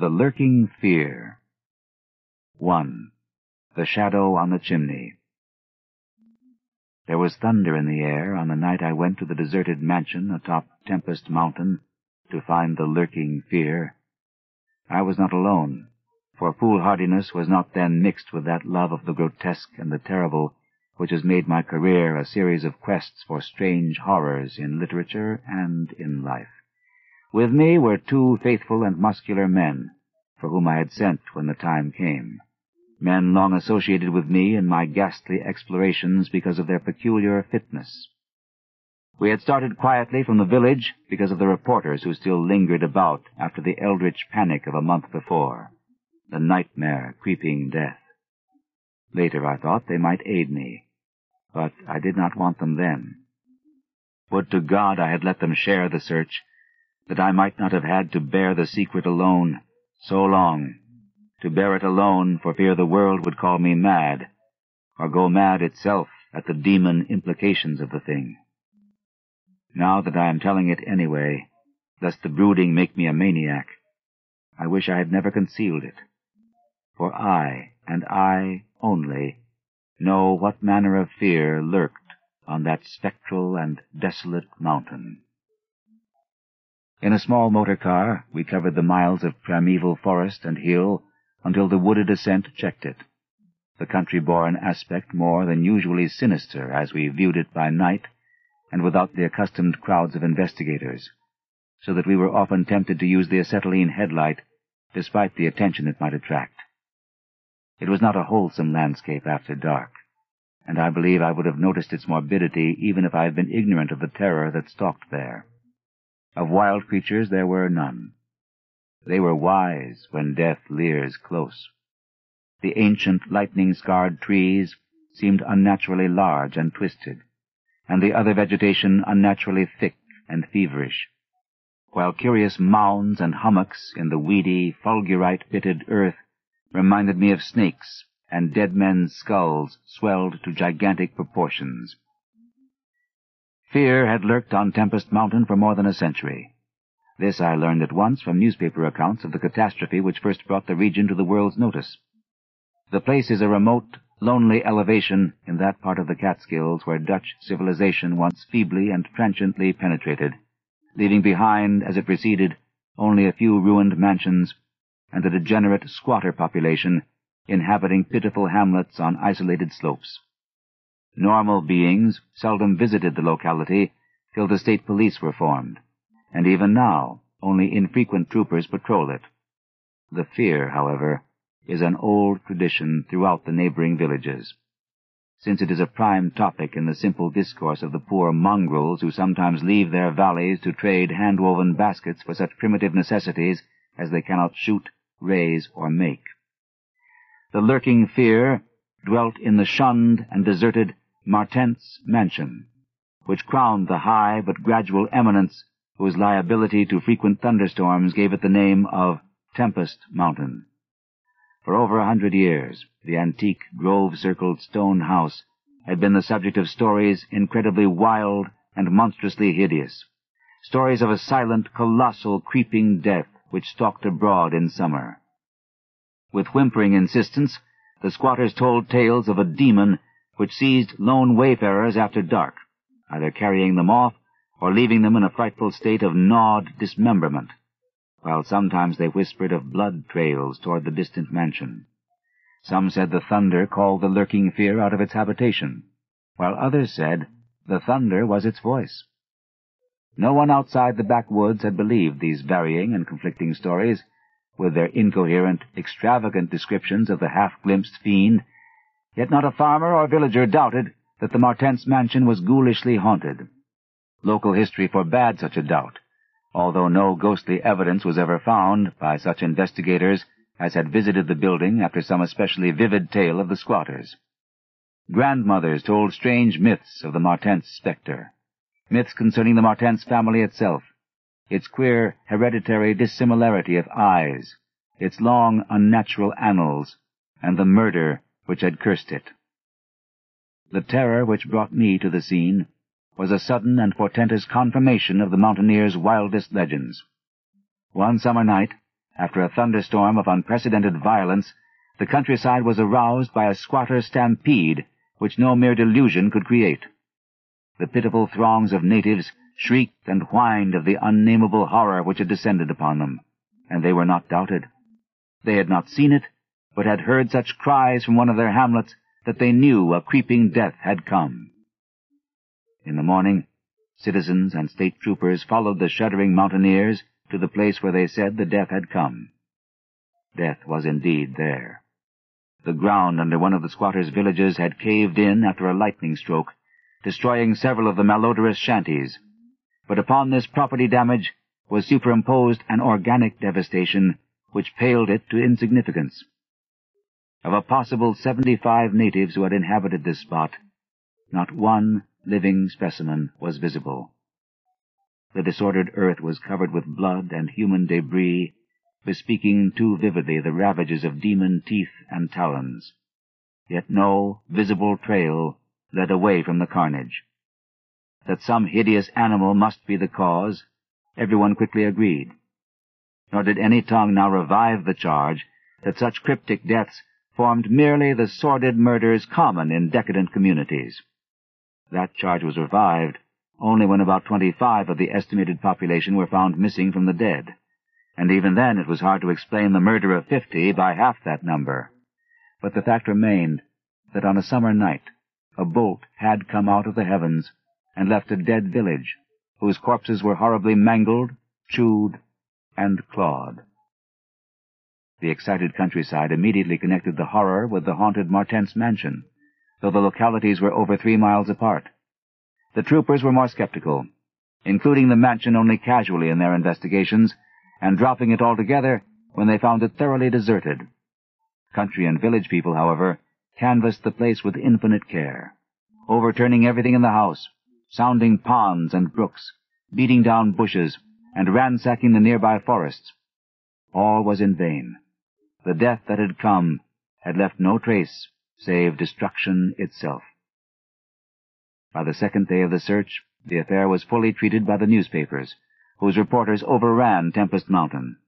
The Lurking Fear 1. The Shadow on the Chimney There was thunder in the air on the night I went to the deserted mansion atop Tempest Mountain to find the lurking fear. I was not alone, for foolhardiness was not then mixed with that love of the grotesque and the terrible which has made my career a series of quests for strange horrors in literature and in life. With me were two faithful and muscular men, for whom I had sent when the time came. Men long associated with me in my ghastly explorations because of their peculiar fitness. We had started quietly from the village because of the reporters who still lingered about after the eldritch panic of a month before, the nightmare creeping death. Later I thought they might aid me, but I did not want them then. Would to God I had let them share the search, that I might not have had to bear the secret alone so long, to bear it alone for fear the world would call me mad, or go mad itself at the demon implications of the thing. Now that I am telling it anyway, lest the brooding make me a maniac, I wish I had never concealed it. For I, and I only, know what manner of fear lurked on that spectral and desolate mountain. In a small motor car, we covered the miles of primeval forest and hill until the wooded ascent checked it. The country bore an aspect more than usually sinister as we viewed it by night and without the accustomed crowds of investigators, so that we were often tempted to use the acetylene headlight despite the attention it might attract. It was not a wholesome landscape after dark, and I believe I would have noticed its morbidity even if I had been ignorant of the terror that stalked there. Of wild creatures there were none. They were wise when death leers close. The ancient lightning-scarred trees seemed unnaturally large and twisted, and the other vegetation unnaturally thick and feverish, while curious mounds and hummocks in the weedy, fulgurite-pitted earth reminded me of snakes, and dead men's skulls swelled to gigantic proportions. Fear had lurked on Tempest Mountain for more than a century. This I learned at once from newspaper accounts of the catastrophe which first brought the region to the world's notice. The place is a remote, lonely elevation in that part of the Catskills where Dutch civilization once feebly and transiently penetrated, leaving behind, as it receded, only a few ruined mansions and a degenerate squatter population inhabiting pitiful hamlets on isolated slopes. Normal beings seldom visited the locality till the state police were formed, and even now only infrequent troopers patrol it. The fear, however, is an old tradition throughout the neighboring villages. Since it is a prime topic in the simple discourse of the poor mongrels who sometimes leave their valleys to trade hand-woven baskets for such primitive necessities as they cannot shoot, raise, or make. The lurking fear dwelt in the shunned and deserted Martense mansion, which crowned the high but gradual eminence whose liability to frequent thunderstorms gave it the name of Tempest Mountain. For over a hundred years, the antique grove-circled stone house had been the subject of stories incredibly wild and monstrously hideous, stories of a silent, colossal, creeping death which stalked abroad in summer. With whimpering insistence, the squatters told tales of a demon which seized lone wayfarers after dark, either carrying them off or leaving them in a frightful state of gnawed dismemberment, while sometimes they whispered of blood trails toward the distant mansion. Some said the thunder called the lurking fear out of its habitation, while others said the thunder was its voice. No one outside the backwoods had believed these varying and conflicting stories, with their incoherent, extravagant descriptions of the half-glimpsed fiend Yet not a farmer or villager doubted that the Martense mansion was ghoulishly haunted. Local history forbade such a doubt, although no ghostly evidence was ever found by such investigators as had visited the building after some especially vivid tale of the squatters. Grandmothers told strange myths of the Martense spectre, myths concerning the Martense family itself, its queer hereditary dissimilarity of eyes, its long unnatural annals, and the murder which had cursed it. The terror which brought me to the scene was a sudden and portentous confirmation of the mountaineer's wildest legends. One summer night, after a thunderstorm of unprecedented violence, the countryside was aroused by a squatter stampede which no mere delusion could create. The pitiful throngs of natives shrieked and whined of the unnameable horror which had descended upon them, and they were not doubted. They had not seen it, but had heard such cries from one of their hamlets that they knew a creeping death had come. In the morning, citizens and state troopers followed the shuddering mountaineers to the place where they said the death had come. Death was indeed there. The ground under one of the squatters' villages had caved in after a lightning stroke, destroying several of the malodorous shanties. But upon this property damage was superimposed an organic devastation which paled it to insignificance. Of a possible seventy-five natives who had inhabited this spot, not one living specimen was visible. The disordered earth was covered with blood and human debris, bespeaking too vividly the ravages of demon teeth and talons. Yet no visible trail led away from the carnage. That some hideous animal must be the cause, everyone quickly agreed. Nor did any tongue now revive the charge that such cryptic deaths formed merely the sordid murders common in decadent communities. That charge was revived only when about twenty-five of the estimated population were found missing from the dead, and even then it was hard to explain the murder of fifty by half that number. But the fact remained that on a summer night a bolt had come out of the heavens and left a dead village, whose corpses were horribly mangled, chewed, and clawed. The excited countryside immediately connected the horror with the haunted Martense mansion, though the localities were over three miles apart. The troopers were more skeptical, including the mansion only casually in their investigations, and dropping it altogether when they found it thoroughly deserted. Country and village people, however, canvassed the place with infinite care, overturning everything in the house, sounding ponds and brooks, beating down bushes, and ransacking the nearby forests. All was in vain. The death that had come had left no trace save destruction itself. By the second day of the search, the affair was fully treated by the newspapers, whose reporters overran Tempest Mountain.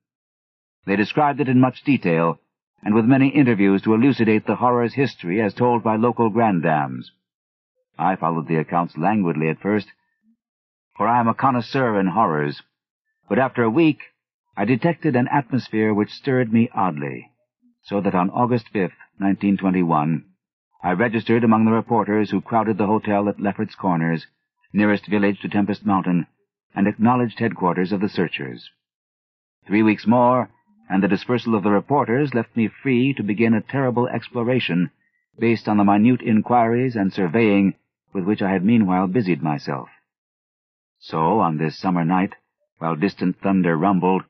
They described it in much detail, and with many interviews to elucidate the horror's history as told by local grandams. I followed the accounts languidly at first, for I am a connoisseur in horrors, but after a week I detected an atmosphere which stirred me oddly, so that on August 5, 1921, I registered among the reporters who crowded the hotel at Lefferts Corners, nearest village to Tempest Mountain, and acknowledged headquarters of the searchers. Three weeks more, and the dispersal of the reporters left me free to begin a terrible exploration based on the minute inquiries and surveying with which I had meanwhile busied myself. So, on this summer night, while distant thunder rumbled,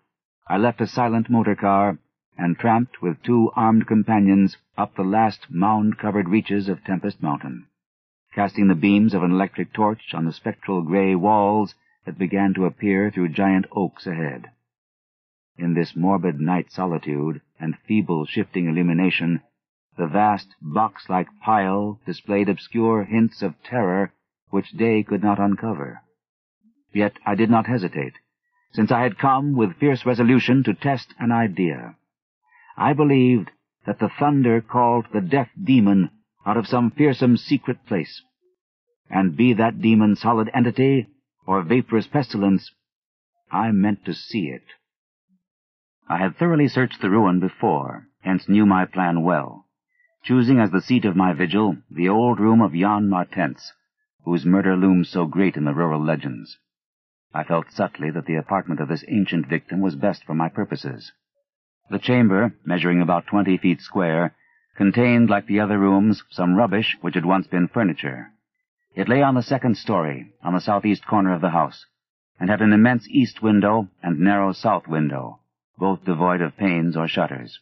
I left a silent motor car and tramped with two armed companions up the last mound-covered reaches of Tempest Mountain, casting the beams of an electric torch on the spectral gray walls that began to appear through giant oaks ahead. In this morbid night solitude and feeble shifting illumination, the vast box-like pile displayed obscure hints of terror which day could not uncover. Yet I did not hesitate, since I had come with fierce resolution to test an idea. I believed that the thunder called the death demon out of some fearsome secret place. And be that demon solid entity or vaporous pestilence, I meant to see it. I had thoroughly searched the ruin before, hence knew my plan well, choosing as the seat of my vigil the old room of Jan Martense, whose murder looms so great in the rural legends. I felt subtly that the apartment of this ancient victim was best for my purposes. The chamber, measuring about twenty feet square, contained, like the other rooms, some rubbish which had once been furniture. It lay on the second story, on the southeast corner of the house, and had an immense east window and narrow south window, both devoid of panes or shutters.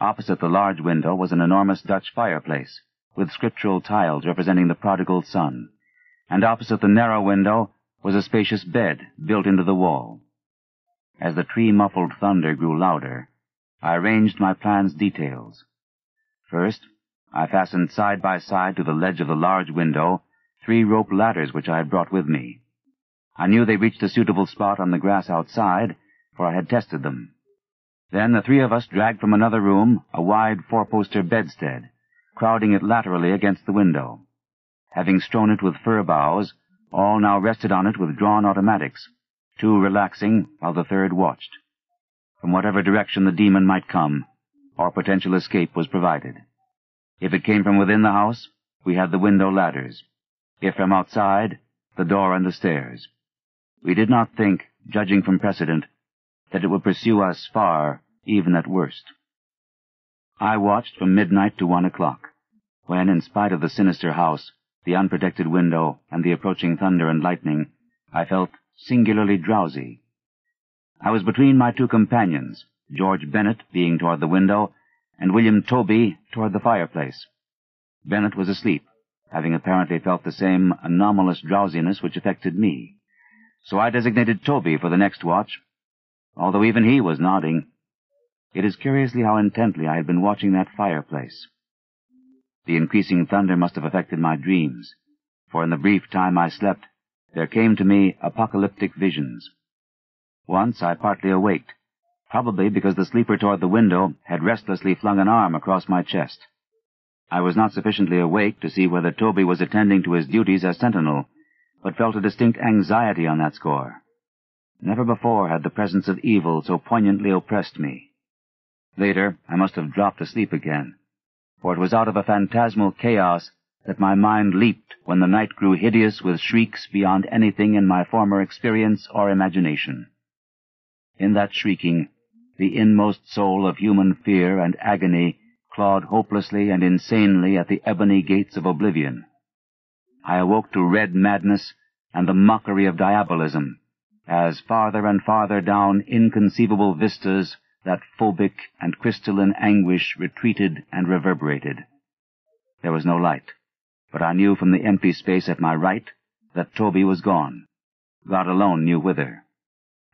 Opposite the large window was an enormous Dutch fireplace, with scriptural tiles representing the prodigal son, and opposite the narrow window was a spacious bed built into the wall. As the tree-muffled thunder grew louder, I arranged my plan's details. First, I fastened side by side to the ledge of the large window three rope ladders which I had brought with me. I knew they reached a suitable spot on the grass outside, for I had tested them. Then the three of us dragged from another room a wide four-poster bedstead, crowding it laterally against the window. Having strewn it with fir boughs, all now rested on it with drawn automatics, two relaxing while the third watched. From whatever direction the demon might come, our potential escape was provided. If it came from within the house, we had the window ladders. If from outside, the door and the stairs. We did not think, judging from precedent, that it would pursue us far, even at worst. I watched from midnight to one o'clock, when, in spite of the sinister house, the unprotected window, and the approaching thunder and lightning, I felt singularly drowsy. I was between my two companions, George Bennett being toward the window, and William Tobey toward the fireplace. Bennett was asleep, having apparently felt the same anomalous drowsiness which affected me. So I designated Tobey for the next watch, although even he was nodding. It is curiously how intently I had been watching that fireplace. The increasing thunder must have affected my dreams, for in the brief time I slept, there came to me apocalyptic visions. Once I partly awaked, probably because the sleeper toward the window had restlessly flung an arm across my chest. I was not sufficiently awake to see whether Tobey was attending to his duties as sentinel, but felt a distinct anxiety on that score. Never before had the presence of evil so poignantly oppressed me. Later, I must have dropped asleep again, for it was out of a phantasmal chaos that my mind leaped when the night grew hideous with shrieks beyond anything in my former experience or imagination. In that shrieking, the inmost soul of human fear and agony clawed hopelessly and insanely at the ebony gates of oblivion. I awoke to red madness and the mockery of diabolism, as farther and farther down inconceivable vistas that phobic and crystalline anguish retreated and reverberated. There was no light, but I knew from the empty space at my right that Tobey was gone. God alone knew whither.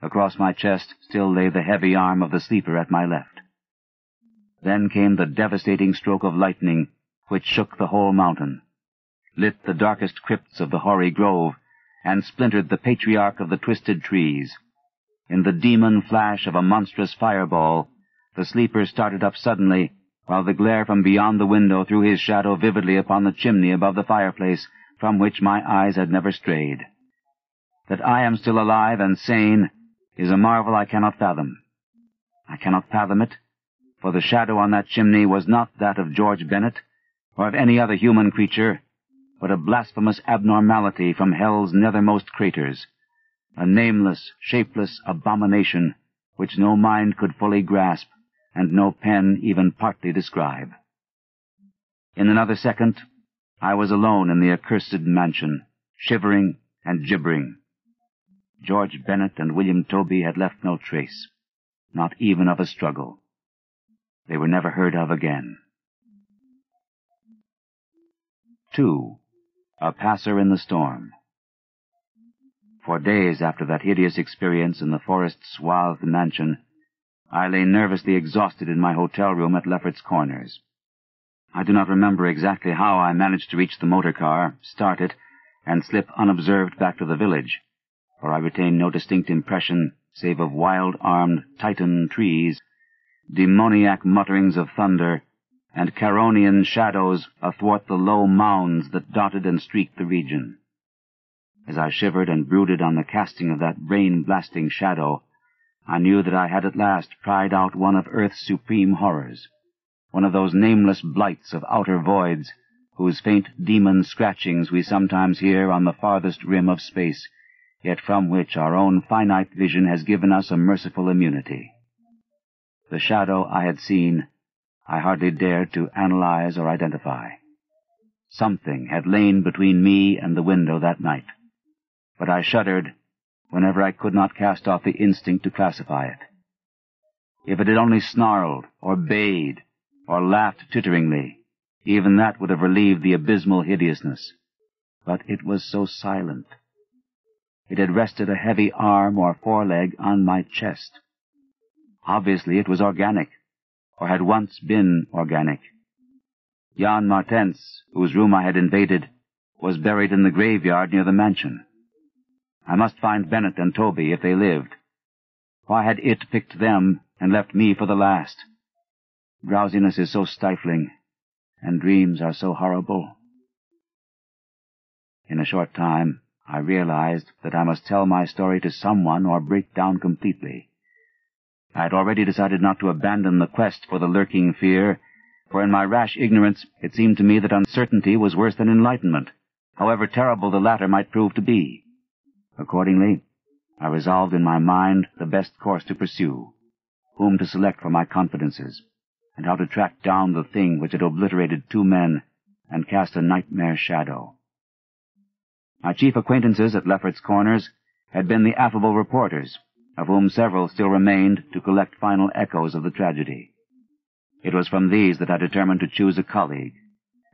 Across my chest still lay the heavy arm of the sleeper at my left. Then came the devastating stroke of lightning which shook the whole mountain, lit the darkest crypts of the hoary grove, and splintered the patriarch of the twisted trees. In the demon flash of a monstrous fireball, the sleeper started up suddenly, while the glare from beyond the window threw his shadow vividly upon the chimney above the fireplace, from which my eyes had never strayed. That I am still alive and sane is a marvel I cannot fathom. I cannot fathom it, for the shadow on that chimney was not that of George Bennett, or of any other human creature, but a blasphemous abnormality from hell's nethermost craters, a nameless, shapeless abomination which no mind could fully grasp and no pen even partly describe. In another second, I was alone in the accursed mansion, shivering and gibbering. George Bennett and William Tobey had left no trace, not even of a struggle. They were never heard of again. 2. A Passer in the Storm For days after that hideous experience in the forest-swathed mansion, I lay nervously exhausted in my hotel room at Lefferts Corners. I do not remember exactly how I managed to reach the motor car, start it, and slip unobserved back to the village, for I retain no distinct impression save of wild-armed Titan trees, demoniac mutterings of thunder, and Charonian shadows athwart the low mounds that dotted and streaked the region. As I shivered and brooded on the casting of that brain-blasting shadow, I knew that I had at last pried out one of Earth's supreme horrors, one of those nameless blights of outer voids whose faint demon scratchings we sometimes hear on the farthest rim of space, yet from which our own finite vision has given us a merciful immunity. The shadow I had seen I hardly dared to analyze or identify. Something had lain between me and the window that night, but I shuddered whenever I could not cast off the instinct to classify it. If it had only snarled, or bayed, or laughed titteringly, even that would have relieved the abysmal hideousness. But it was so silent. It had rested a heavy arm or foreleg on my chest. Obviously it was organic, or had once been organic. Jan Martense, whose room I had invaded, was buried in the graveyard near the mansion. I must find Bennett and Tobey if they lived. Why had it picked them and left me for the last? Drowsiness is so stifling, and dreams are so horrible. In a short time, I realized that I must tell my story to someone or break down completely. I had already decided not to abandon the quest for the lurking fear, for in my rash ignorance it seemed to me that uncertainty was worse than enlightenment, however terrible the latter might prove to be. Accordingly, I resolved in my mind the best course to pursue, whom to select for my confidences, and how to track down the thing which had obliterated two men and cast a nightmare shadow. My chief acquaintances at Lefferts Corners had been the affable reporters, of whom several still remained to collect final echoes of the tragedy. It was from these that I determined to choose a colleague,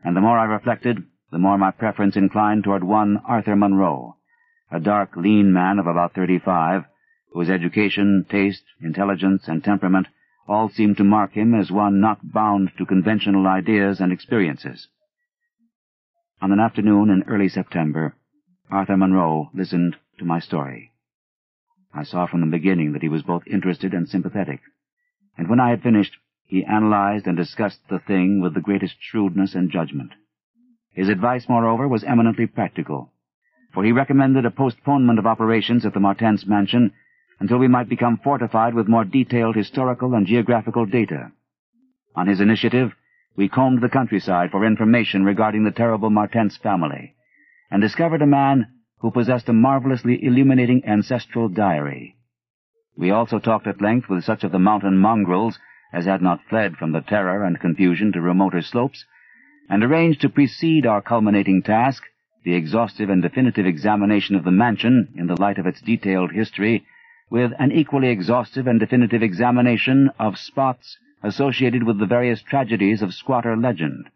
and the more I reflected, the more my preference inclined toward one Arthur Munroe, a dark, lean man of about thirty-five, whose education, taste, intelligence, and temperament all seemed to mark him as one not bound to conventional ideas and experiences. On an afternoon in early September, Arthur Munroe listened to my story. I saw from the beginning that he was both interested and sympathetic, and when I had finished, he analyzed and discussed the thing with the greatest shrewdness and judgment. His advice, moreover, was eminently practical, for he recommended a postponement of operations at the Martense mansion until we might become fortified with more detailed historical and geographical data. On his initiative, we combed the countryside for information regarding the terrible Martense family, and discovered a man who possessed a marvelously illuminating ancestral diary. We also talked at length with such of the mountain mongrels as had not fled from the terror and confusion to remoter slopes, and arranged to precede our culminating task, the exhaustive and definitive examination of the mansion in the light of its detailed history, with an equally exhaustive and definitive examination of spots associated with the various tragedies of squatter legend.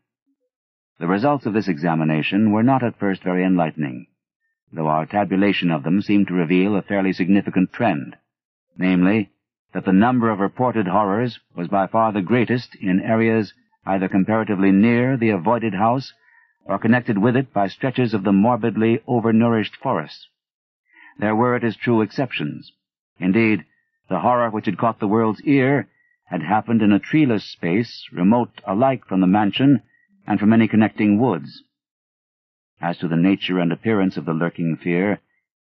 The results of this examination were not at first very enlightening, though our tabulation of them seemed to reveal a fairly significant trend, namely, that the number of reported horrors was by far the greatest in areas either comparatively near the avoided house or connected with it by stretches of the morbidly overnourished forests. There were, it is true, exceptions. Indeed, the horror which had caught the world's ear had happened in a treeless space remote alike from the mansion and from any connecting woods. As to the nature and appearance of the lurking fear,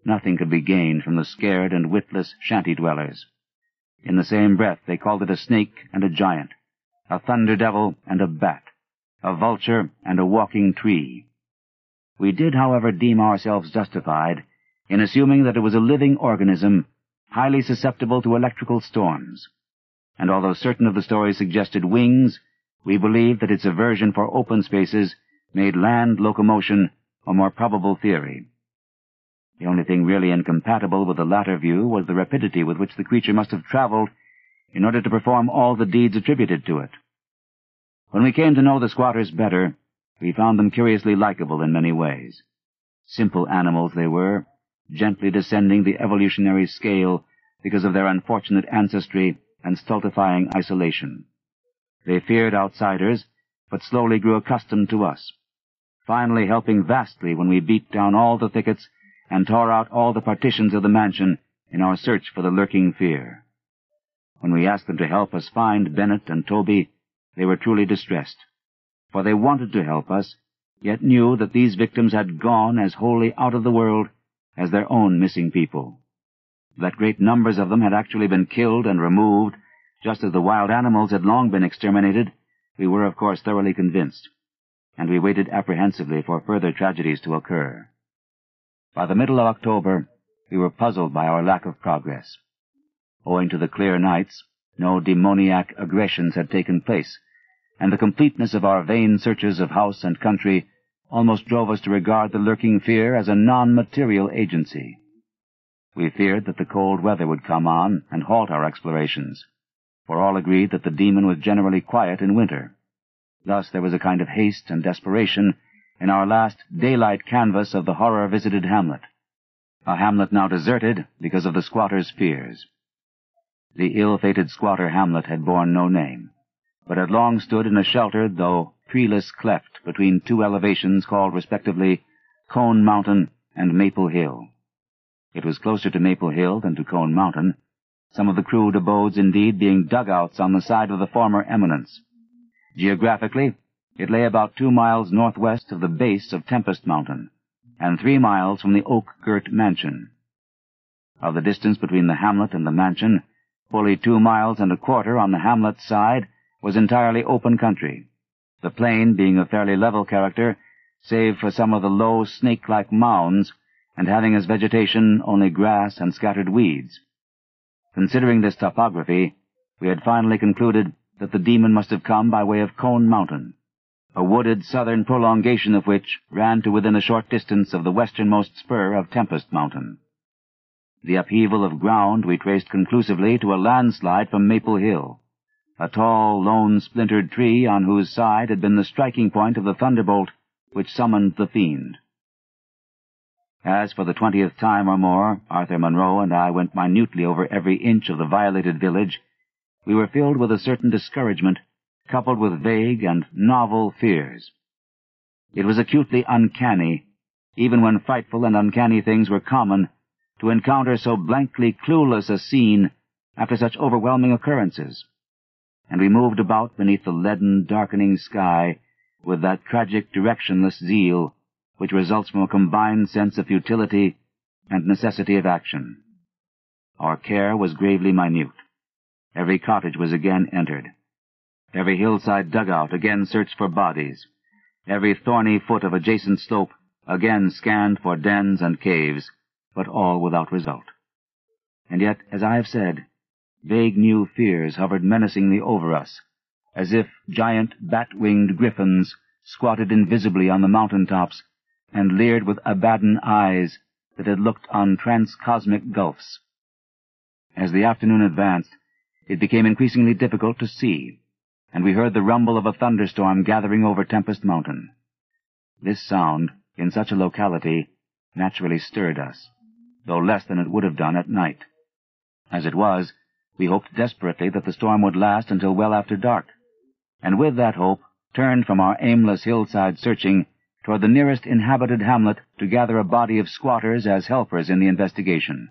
nothing could be gained from the scared and witless shanty dwellers. In the same breath they called it a snake and a giant, a thunder devil and a bat, a vulture and a walking tree. We did, however, deem ourselves justified in assuming that it was a living organism highly susceptible to electrical storms, and although certain of the stories suggested wings, we believed that its aversion for open spaces made land locomotion a more probable theory. The only thing really incompatible with the latter view was the rapidity with which the creature must have traveled in order to perform all the deeds attributed to it. When we came to know the squatters better, we found them curiously likable in many ways. Simple animals they were, gently descending the evolutionary scale because of their unfortunate ancestry and stultifying isolation. They feared outsiders, but slowly grew accustomed to us, finally helping vastly when we beat down all the thickets and tore out all the partitions of the mansion in our search for the lurking fear. When we asked them to help us find Bennett and Tobey, they were truly distressed, for they wanted to help us, yet knew that these victims had gone as wholly out of the world as their own missing people. That great numbers of them had actually been killed and removed, just as the wild animals had long been exterminated, we were of course thoroughly convinced, and we waited apprehensively for further tragedies to occur. By the middle of October, we were puzzled by our lack of progress. Owing to the clear nights, no demoniac aggressions had taken place, and the completeness of our vain searches of house and country almost drove us to regard the lurking fear as a non-material agency. We feared that the cold weather would come on and halt our explorations, for all agreed that the demon was generally quiet in winter. Thus there was a kind of haste and desperation in our last daylight canvass of the horror-visited hamlet, a hamlet now deserted because of the squatter's fears. The ill-fated squatter hamlet had borne no name, but had long stood in a sheltered, though treeless cleft between two elevations called respectively Cone Mountain and Maple Hill. It was closer to Maple Hill than to Cone Mountain, some of the crude abodes indeed being dugouts on the side of the former eminence. Geographically, it lay about two miles northwest of the base of Tempest Mountain, and three miles from the oak-girt mansion. Of the distance between the hamlet and the mansion, fully two miles and a quarter on the hamlet side was entirely open country, the plain being of fairly level character, save for some of the low snake-like mounds, and having as vegetation only grass and scattered weeds. Considering this topography, we had finally concluded that the demon must have come by way of Cone Mountain, a wooded southern prolongation of which ran to within a short distance of the westernmost spur of Tempest Mountain. The upheaval of ground we traced conclusively to a landslide from Maple Hill, a tall, lone, splintered tree on whose side had been the striking point of the thunderbolt which summoned the fiend. As for the twentieth time or more Arthur Munroe and I went minutely over every inch of the violated village, we were filled with a certain discouragement, coupled with vague and novel fears. It was acutely uncanny, even when frightful and uncanny things were common, to encounter so blankly clueless a scene after such overwhelming occurrences and we moved about beneath the leaden, darkening sky with that tragic, directionless zeal which results from a combined sense of futility and necessity of action. Our care was gravely minute. Every cottage was again entered. Every hillside dugout again searched for bodies. Every thorny foot of adjacent slope again scanned for dens and caves, but all without result. And yet, as I have said, Vague new fears hovered menacingly over us, as if giant bat-winged griffins squatted invisibly on the mountain tops and leered with Abaddon eyes that had looked on transcosmic gulfs. As the afternoon advanced, it became increasingly difficult to see, and we heard the rumble of a thunderstorm gathering over Tempest Mountain. This sound, in such a locality, naturally stirred us, though less than it would have done at night. As it was, we hoped desperately that the storm would last until well after dark, and with that hope turned from our aimless hillside searching toward the nearest inhabited hamlet to gather a body of squatters as helpers in the investigation.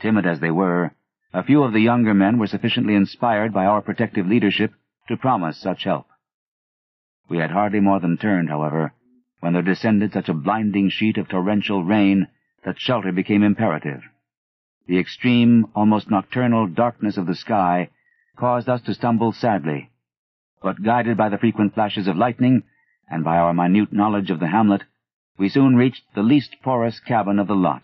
Timid as they were, a few of the younger men were sufficiently inspired by our protective leadership to promise such help. We had hardly more than turned, however, when there descended such a blinding sheet of torrential rain that shelter became imperative. The extreme, almost nocturnal darkness of the sky caused us to stumble sadly, but guided by the frequent flashes of lightning and by our minute knowledge of the hamlet, we soon reached the least porous cabin of the lot,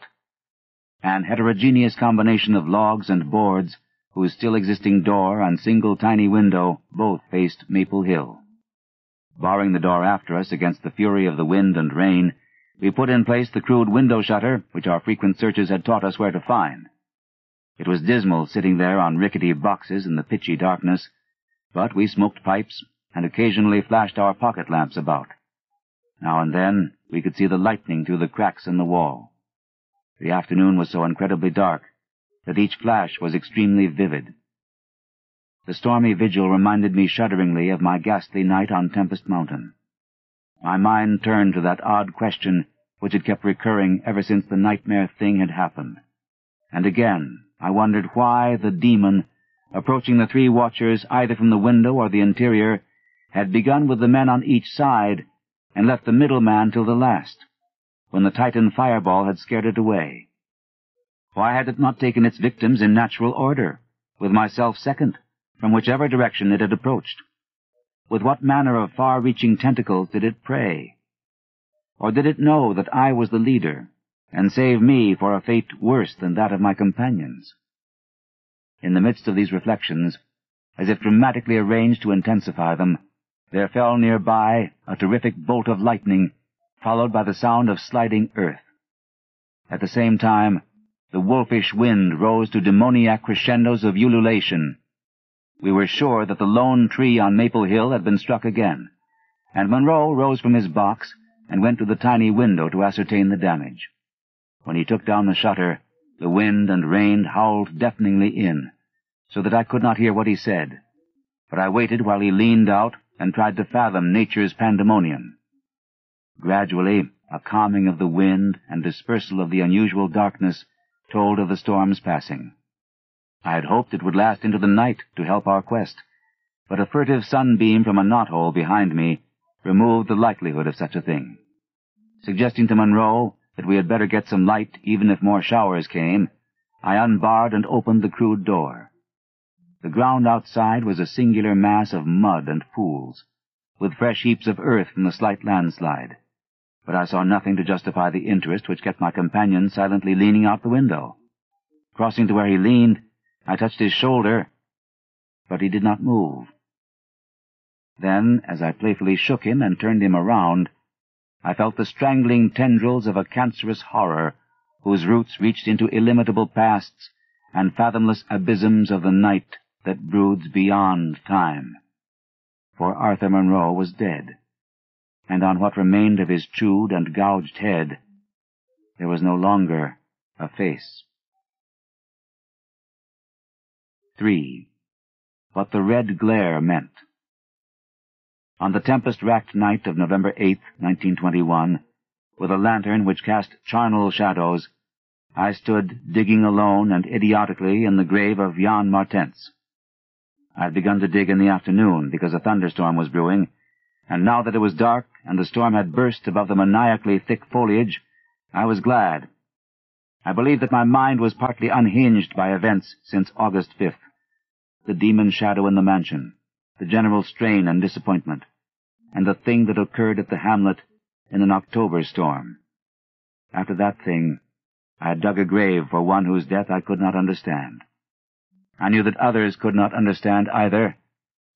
an heterogeneous combination of logs and boards whose still existing door and single tiny window both faced Maple Hill. Barring the door after us against the fury of the wind and rain, we put in place the crude window shutter which our frequent searches had taught us where to find. It was dismal sitting there on rickety boxes in the pitchy darkness, but we smoked pipes and occasionally flashed our pocket lamps about. Now and then we could see the lightning through the cracks in the wall. The afternoon was so incredibly dark that each flash was extremely vivid. The stormy vigil reminded me shudderingly of my ghastly night on Tempest Mountain. My mind turned to that odd question which had kept recurring ever since the nightmare thing had happened. And again, I wondered why the demon, approaching the three watchers either from the window or the interior, had begun with the men on each side and left the middle man till the last, when the Titan fireball had scared it away. Why had it not taken its victims in natural order, with myself second, from whichever direction it had approached? With what manner of far-reaching tentacles did it prey? Or did it know that I was the leader, and save me for a fate worse than that of my companions. In the midst of these reflections, as if dramatically arranged to intensify them, there fell nearby a terrific bolt of lightning, followed by the sound of sliding earth. At the same time, the wolfish wind rose to demoniac crescendos of ululation. We were sure that the lone tree on Maple Hill had been struck again, and Munroe rose from his box and went to the tiny window to ascertain the damage. When he took down the shutter, the wind and rain howled deafeningly in, so that I could not hear what he said. But I waited while he leaned out and tried to fathom nature's pandemonium. Gradually, a calming of the wind and dispersal of the unusual darkness told of the storm's passing. I had hoped it would last into the night to help our quest, but a furtive sunbeam from a knothole behind me removed the likelihood of such a thing. Suggesting to Munroe that we had better get some light even if more showers came, I unbarred and opened the crude door. The ground outside was a singular mass of mud and pools, with fresh heaps of earth from the slight landslide but I saw nothing to justify the interest which kept my companion silently leaning out the window. Crossing to where he leaned, I touched his shoulder, but he did not move. Then, as I playfully shook him and turned him around, I felt the strangling tendrils of a cancerous horror whose roots reached into illimitable pasts and fathomless abysms of the night that broods beyond time. For Arthur Munroe was dead and on what remained of his chewed and gouged head there was no longer a face. 3. What the red glare meant. On the tempest-racked night of November 8, 1921, with a lantern which cast charnel shadows, I stood digging alone and idiotically in the grave of Jan Martense. I had begun to dig in the afternoon because a thunderstorm was brewing, and now that it was dark and the storm had burst above the maniacally thick foliage, I was glad. I believe that my mind was partly unhinged by events since August 5th. The demon shadow in the mansion, the general strain and disappointment, and the thing that occurred at the hamlet in an October storm. After that thing, I had dug a grave for one whose death I could not understand. I knew that others could not understand either,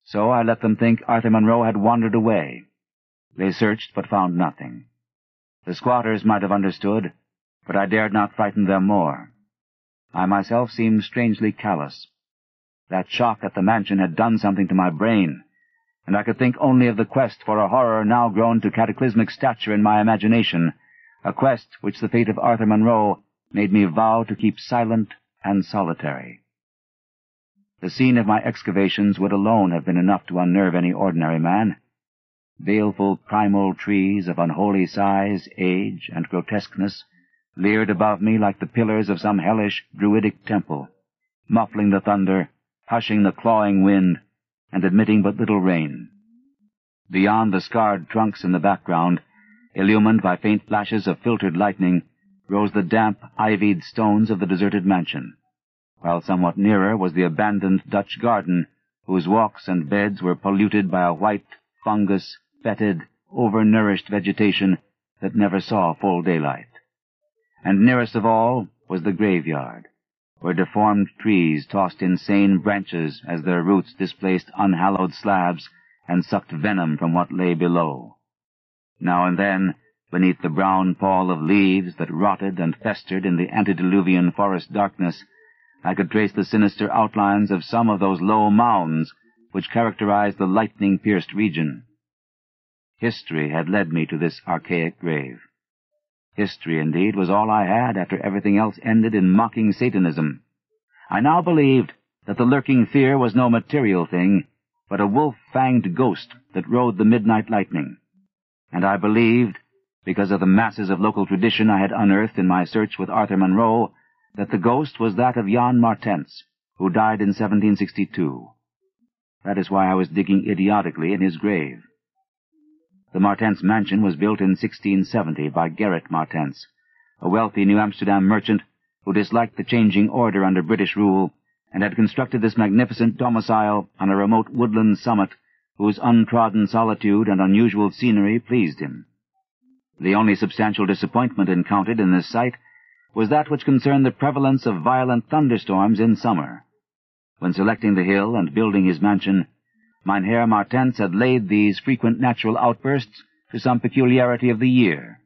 so I let them think Arthur Munroe had wandered away. They searched, but found nothing. The squatters might have understood, but I dared not frighten them more. I myself seemed strangely callous. That shock at the mansion had done something to my brain, and I could think only of the quest for a horror now grown to cataclysmic stature in my imagination, a quest which the fate of Arthur Munroe made me vow to keep silent and solitary. The scene of my excavations would alone have been enough to unnerve any ordinary man. Baleful primal trees of unholy size, age, and grotesqueness leered above me like the pillars of some hellish druidic temple, muffling the thunder, hushing the clawing wind, and admitting but little rain. Beyond the scarred trunks in the background, illumined by faint flashes of filtered lightning, rose the damp, ivied stones of the deserted mansion while somewhat nearer was the abandoned Dutch garden, whose walks and beds were polluted by a white, fungus, fetid, overnourished vegetation that never saw full daylight. And nearest of all was the graveyard, where deformed trees tossed insane branches as their roots displaced unhallowed slabs and sucked venom from what lay below. Now and then, beneath the brown pall of leaves that rotted and festered in the antediluvian forest darkness, I could trace the sinister outlines of some of those low mounds which characterized the lightning-pierced region. History had led me to this archaic grave. History, indeed, was all I had after everything else ended in mocking Satanism. I now believed that the lurking fear was no material thing, but a wolf-fanged ghost that rode the midnight lightning. And I believed, because of the masses of local tradition I had unearthed in my search with Arthur Munroe, that the ghost was that of Jan Martense, who died in 1762. That is why I was digging idiotically in his grave. The Martense mansion was built in 1670 by Gerrit Martense, a wealthy New Amsterdam merchant who disliked the changing order under British rule and had constructed this magnificent domicile on a remote woodland summit whose untrodden solitude and unusual scenery pleased him. The only substantial disappointment encountered in this site was that which concerned the prevalence of violent thunderstorms in summer. When selecting the hill and building his mansion, Mynheer Martense had laid these frequent natural outbursts to some peculiarity of the year.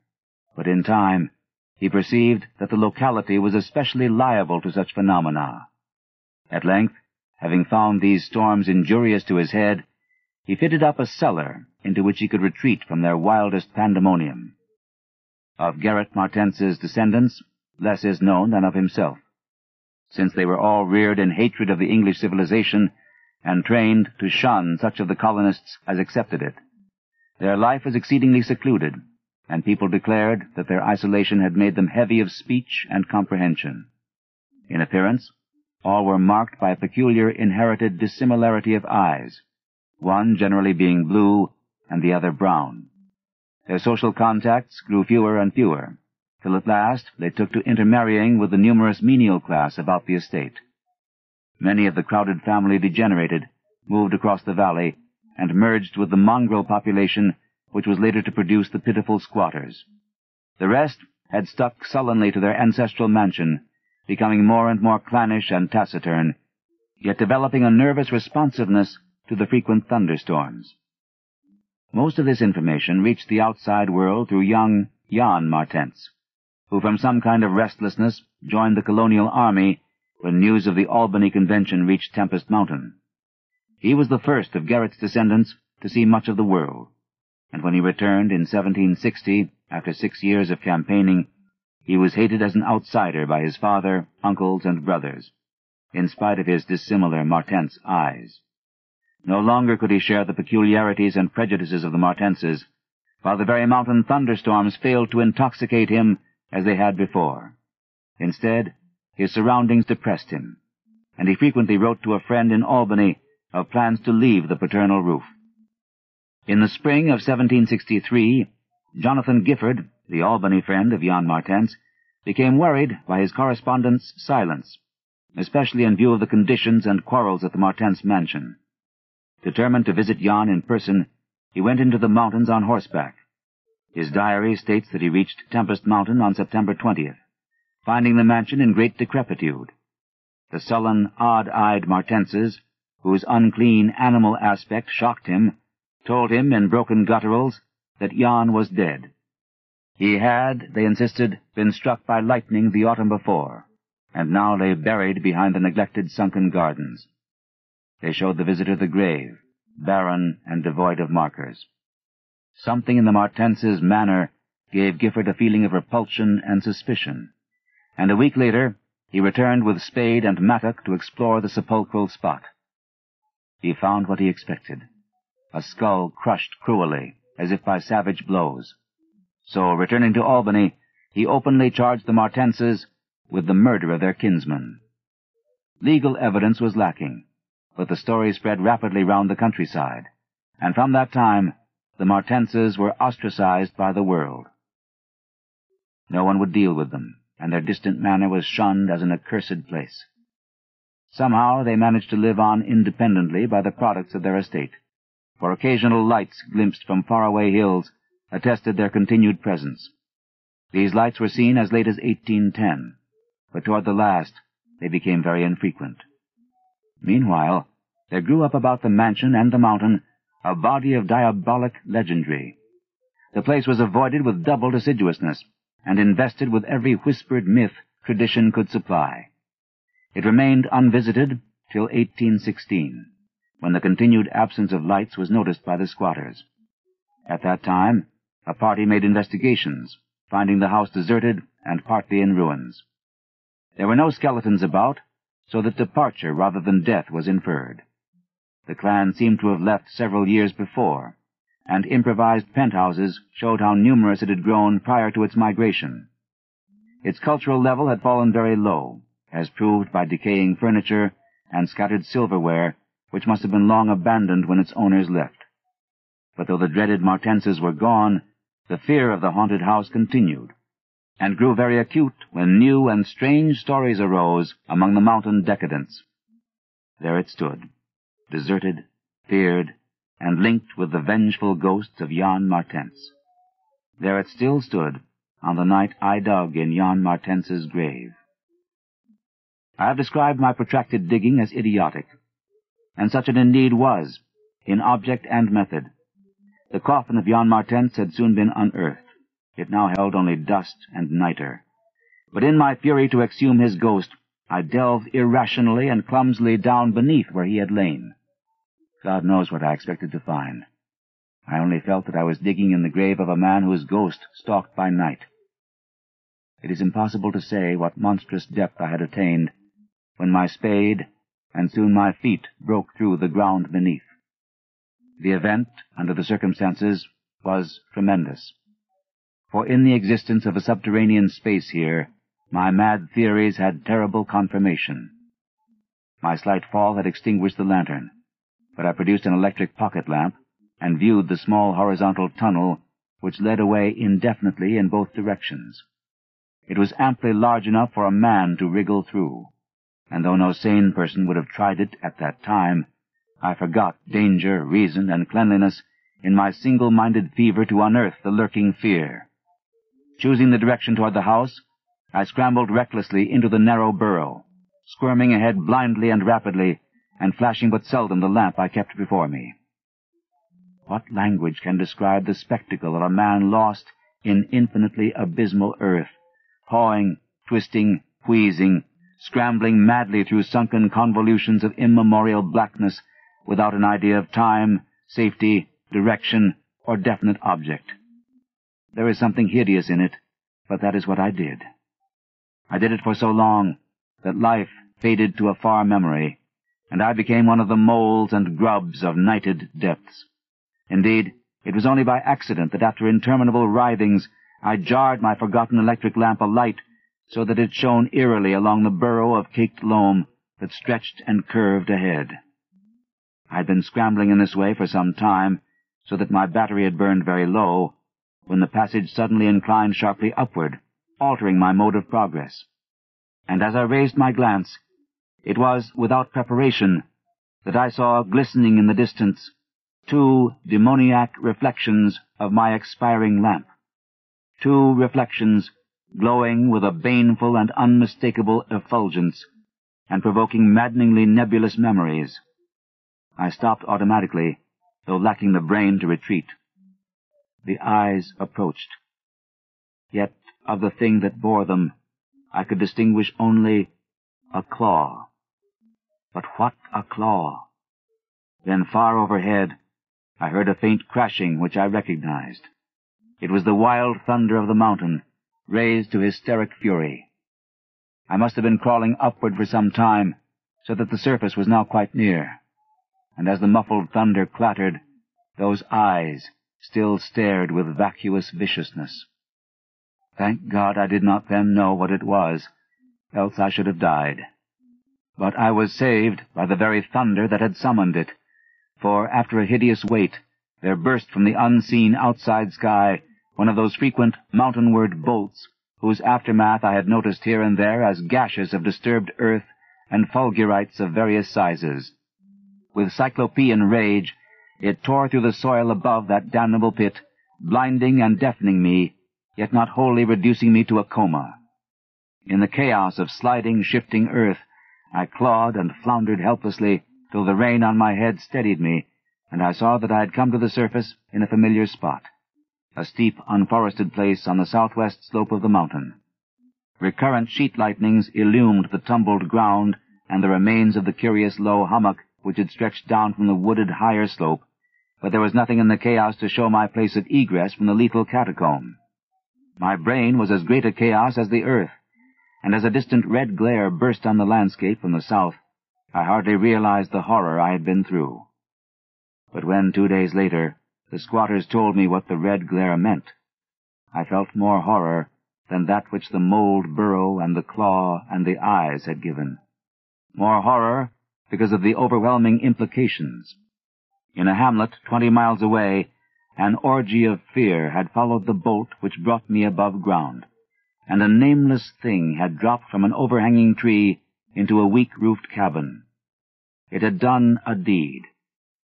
But in time, he perceived that the locality was especially liable to such phenomena. At length, having found these storms injurious to his head, he fitted up a cellar into which he could retreat from their wildest pandemonium. Of Gerrit Martense's descendants, less is known than of himself, since they were all reared in hatred of the English civilization and trained to shun such of the colonists as accepted it. Their life was exceedingly secluded, and people declared that their isolation had made them heavy of speech and comprehension. In appearance, all were marked by a peculiar inherited dissimilarity of eyes, one generally being blue and the other brown. Their social contacts grew fewer and fewer, till at last they took to intermarrying with the numerous menial class about the estate. Many of the crowded family degenerated, moved across the valley, and merged with the mongrel population which was later to produce the pitiful squatters. The rest had stuck sullenly to their ancestral mansion, becoming more and more clannish and taciturn, yet developing a nervous responsiveness to the frequent thunderstorms. Most of this information reached the outside world through young Jan Martense, who from some kind of restlessness joined the colonial army when news of the Albany Convention reached Tempest Mountain. He was the first of Gerrit's descendants to see much of the world, and when he returned in 1760, after six years of campaigning, he was hated as an outsider by his father, uncles, and brothers, in spite of his dissimilar Martense eyes. No longer could he share the peculiarities and prejudices of the Martenses, while the very mountain thunderstorms failed to intoxicate him as they had before. Instead, his surroundings depressed him, and he frequently wrote to a friend in Albany of plans to leave the paternal roof. In the spring of 1763, Jonathan Gifford, the Albany friend of Jan Martense, became worried by his correspondent's silence, especially in view of the conditions and quarrels at the Martense mansion. Determined to visit Jan in person, he went into the mountains on horseback. His diary states that he reached Tempest Mountain on September 20th, finding the mansion in great decrepitude. The sullen, odd-eyed Martenses, whose unclean animal aspect shocked him, told him in broken gutturals that Jan was dead. He had, they insisted, been struck by lightning the autumn before, and now lay buried behind the neglected sunken gardens. They showed the visitor the grave, barren and devoid of markers. Something in the Martenses' manner gave Gifford a feeling of repulsion and suspicion, and a week later he returned with spade and mattock to explore the sepulchral spot. He found what he expected, a skull crushed cruelly, as if by savage blows. So, returning to Albany, he openly charged the Martenses with the murder of their kinsman. Legal evidence was lacking, but the story spread rapidly round the countryside, and from that time the Martenses were ostracized by the world. No one would deal with them, and their distant manor was shunned as an accursed place. Somehow they managed to live on independently by the products of their estate, for occasional lights glimpsed from faraway hills attested their continued presence. These lights were seen as late as 1810, but toward the last they became very infrequent. Meanwhile, there grew up about the mansion and the mountain a body of diabolic legendry. The place was avoided with double assiduousness, and invested with every whispered myth tradition could supply. It remained unvisited till 1816, when the continued absence of lights was noticed by the squatters. At that time, a party made investigations, finding the house deserted and partly in ruins. There were no skeletons about, so that departure rather than death was inferred. The clan seemed to have left several years before, and improvised penthouses showed how numerous it had grown prior to its migration. Its cultural level had fallen very low, as proved by decaying furniture and scattered silverware which must have been long abandoned when its owners left. But though the dreaded Martenses were gone, the fear of the haunted house continued, and grew very acute when new and strange stories arose among the mountain decadents. There it stood, deserted, feared, and linked with the vengeful ghosts of Jan Martense. There it still stood on the night I dug in Jan Martense's grave. I have described my protracted digging as idiotic, and such it indeed was, in object and method. The coffin of Jan Martense had soon been unearthed. It now held only dust and nitre. But in my fury to exhume his ghost, I delved irrationally and clumsily down beneath where he had lain. God knows what I expected to find. I only felt that I was digging in the grave of a man whose ghost stalked by night. It is impossible to say what monstrous depth I had attained when my spade and soon my feet broke through the ground beneath. The event, under the circumstances, was tremendous. For in the existence of a subterranean space here, my mad theories had terrible confirmation. My slight fall had extinguished the lantern, but I produced an electric pocket lamp and viewed the small horizontal tunnel which led away indefinitely in both directions. It was amply large enough for a man to wriggle through, and though no sane person would have tried it at that time, I forgot danger, reason, and cleanliness in my single-minded fever to unearth the lurking fear. Choosing the direction toward the house, I scrambled recklessly into the narrow burrow, squirming ahead blindly and rapidly, and flashing but seldom the lamp I kept before me. What language can describe the spectacle of a man lost in infinitely abysmal earth, pawing, twisting, wheezing, scrambling madly through sunken convolutions of immemorial blackness without an idea of time, safety, direction, or definite object. There is something hideous in it, but that is what I did. I did it for so long that life faded to a far memory, and I became one of the moles and grubs of nighted depths. Indeed, it was only by accident that after interminable writhings I jarred my forgotten electric lamp alight so that it shone eerily along the burrow of caked loam that stretched and curved ahead. I had been scrambling in this way for some time, so that my battery had burned very low, when the passage suddenly inclined sharply upward, altering my mode of progress. And as I raised my glance, it was without preparation that I saw glistening in the distance two demoniac reflections of my expiring lamp two reflections glowing with a baneful and unmistakable effulgence, and provoking maddeningly nebulous memories. I stopped automatically, though lacking the brain to retreat. The eyes approached. Yet of the thing that bore them, I could distinguish only a claw. But what a claw! Then far overhead, I heard a faint crashing which I recognized. It was the wild thunder of the mountain, raised to hysteric fury. I must have been crawling upward for some time, so that the surface was now quite near. And as the muffled thunder clattered, those eyes still stared with vacuous viciousness. Thank God I did not then know what it was, else I should have died. But I was saved by the very thunder that had summoned it, for after a hideous wait, there burst from the unseen outside sky one of those frequent mountainward bolts whose aftermath I had noticed here and there as gashes of disturbed earth and fulgurites of various sizes. With cyclopean rage, it tore through the soil above that damnable pit, blinding and deafening me, yet not wholly reducing me to a coma. In the chaos of sliding, shifting earth, I clawed and floundered helplessly till the rain on my head steadied me, and I saw that I had come to the surface in a familiar spot a steep, unforested place on the southwest slope of the mountain. Recurrent sheet lightnings illumined the tumbled ground and the remains of the curious low hummock which had stretched down from the wooded higher slope, but there was nothing in the chaos to show my place of egress from the lethal catacomb. My brain was as great a chaos as the earth, and as a distant red glare burst on the landscape from the south, I hardly realized the horror I had been through. But when, two days later, the squatters told me what the red glare meant. I felt more horror than that which the mold burrow and the claw and the eyes had given. More horror because of the overwhelming implications. In a hamlet twenty miles away, an orgy of fear had followed the bolt which brought me above ground, and a nameless thing had dropped from an overhanging tree into a weak-roofed cabin. It had done a deed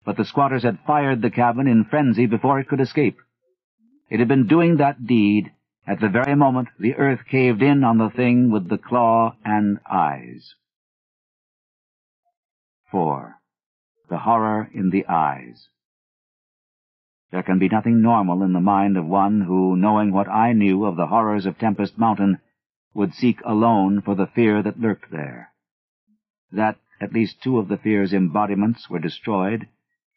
but the squatters had fired the cabin in frenzy before it could escape. It had been doing that deed at the very moment the earth caved in on the thing with the claw and eyes. 4. The horror in the eyes. There can be nothing normal in the mind of one who, knowing what I knew of the horrors of Tempest Mountain, would seek alone for the fear that lurked there. That at least two of the fear's embodiments were destroyed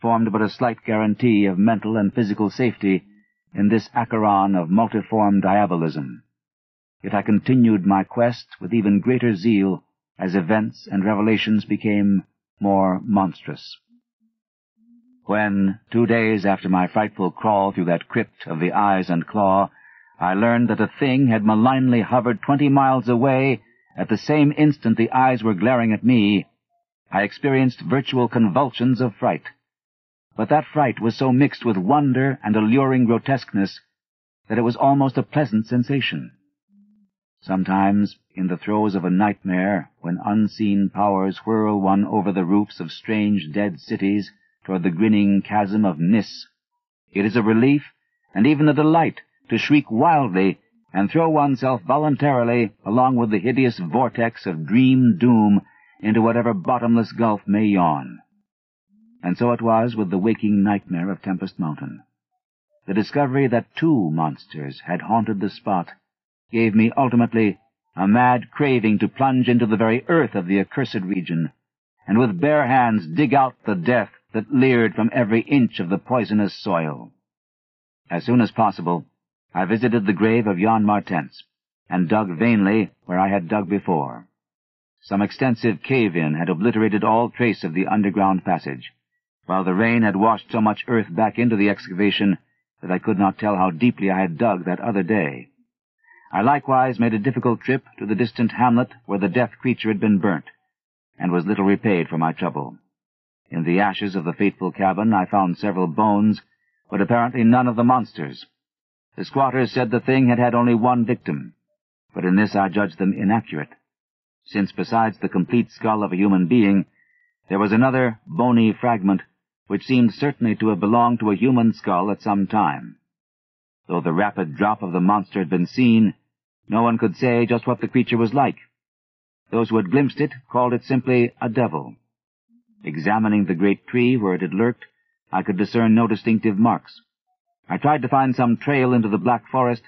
formed but a slight guarantee of mental and physical safety in this Acheron of multiform diabolism. Yet I continued my quest with even greater zeal as events and revelations became more monstrous. When, two days after my frightful crawl through that crypt of the eyes and claw, I learned that a thing had malignly hovered twenty miles away at the same instant the eyes were glaring at me, I experienced virtual convulsions of fright. But that fright was so mixed with wonder and alluring grotesqueness that it was almost a pleasant sensation. Sometimes, in the throes of a nightmare, when unseen powers whirl one over the roofs of strange dead cities, toward the grinning chasm of Nis. It is a relief, and even a delight, to shriek wildly and throw oneself voluntarily along with the hideous vortex of dream doom into whatever bottomless gulf may yawn. And so it was with the waking nightmare of Tempest Mountain. The discovery that two monsters had haunted the spot gave me ultimately a mad craving to plunge into the very earth of the accursed region, and with bare hands dig out the death that leered from every inch of the poisonous soil. As soon as possible, I visited the grave of Jan Martense, and dug vainly where I had dug before. Some extensive cave-in had obliterated all trace of the underground passage, while the rain had washed so much earth back into the excavation that I could not tell how deeply I had dug that other day. I likewise made a difficult trip to the distant hamlet where the death creature had been burnt, and was little repaid for my trouble. In the ashes of the fateful cabin I found several bones, but apparently none of the monsters. The squatters said the thing had had only one victim, but in this I judged them inaccurate, since besides the complete skull of a human being, there was another bony fragment which seemed certainly to have belonged to a human skull at some time. Though the rapid drop of the monster had been seen, no one could say just what the creature was like. Those who had glimpsed it called it simply a devil. Examining the great tree where it had lurked, I could discern no distinctive marks. I tried to find some trail into the black forest,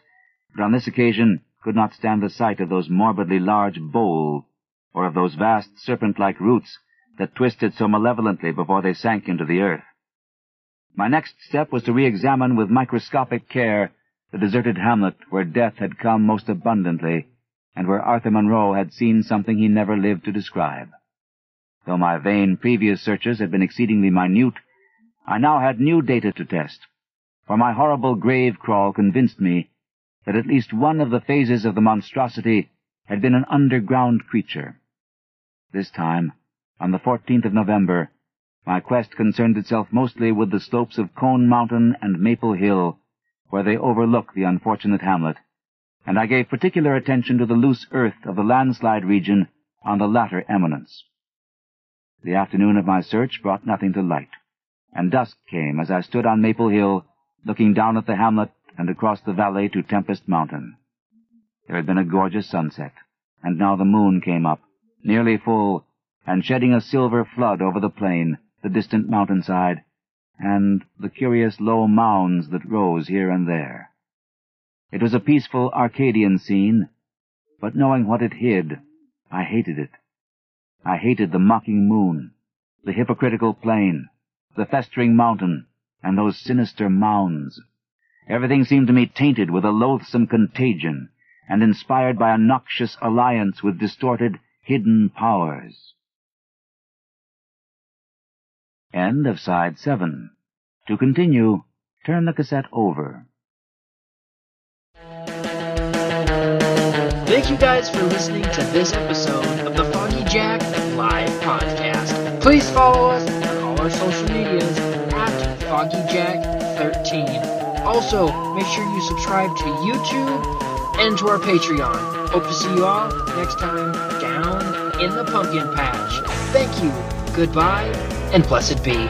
but on this occasion could not stand the sight of those morbidly large boles, or of those vast serpent-like roots that twisted so malevolently before they sank into the earth. My next step was to re-examine with microscopic care the deserted hamlet where death had come most abundantly, and where Arthur Munroe had seen something he never lived to describe. Though my vain previous searches had been exceedingly minute, I now had new data to test, for my horrible grave crawl convinced me that at least one of the phases of the monstrosity had been an underground creature. This time, on the 14th of November, my quest concerned itself mostly with the slopes of Cone Mountain and Maple Hill, where they overlook the unfortunate hamlet, and I gave particular attention to the loose earth of the landslide region on the latter eminence. The afternoon of my search brought nothing to light, and dusk came as I stood on Maple Hill, looking down at the hamlet and across the valley to Tempest Mountain. There had been a gorgeous sunset, and now the moon came up, nearly full, and shedding a silver flood over the plain, the distant mountainside, and the curious low mounds that rose here and there. It was a peaceful Arcadian scene, but knowing what it hid, I hated it. I hated the mocking moon, the hypocritical plain, the festering mountain, and those sinister mounds. Everything seemed to me tainted with a loathsome contagion, and inspired by a noxious alliance with distorted, hidden powers. End of side seven. To continue, turn the cassette over. Thank you guys for listening to this episode of the Foggy Jack Podcast. Please follow us on all our social medias at FoggyJack13. Also, make sure you subscribe to YouTube and to our Patreon. Hope to see you all next time down in the pumpkin patch. Thank you, goodbye, and blessed be.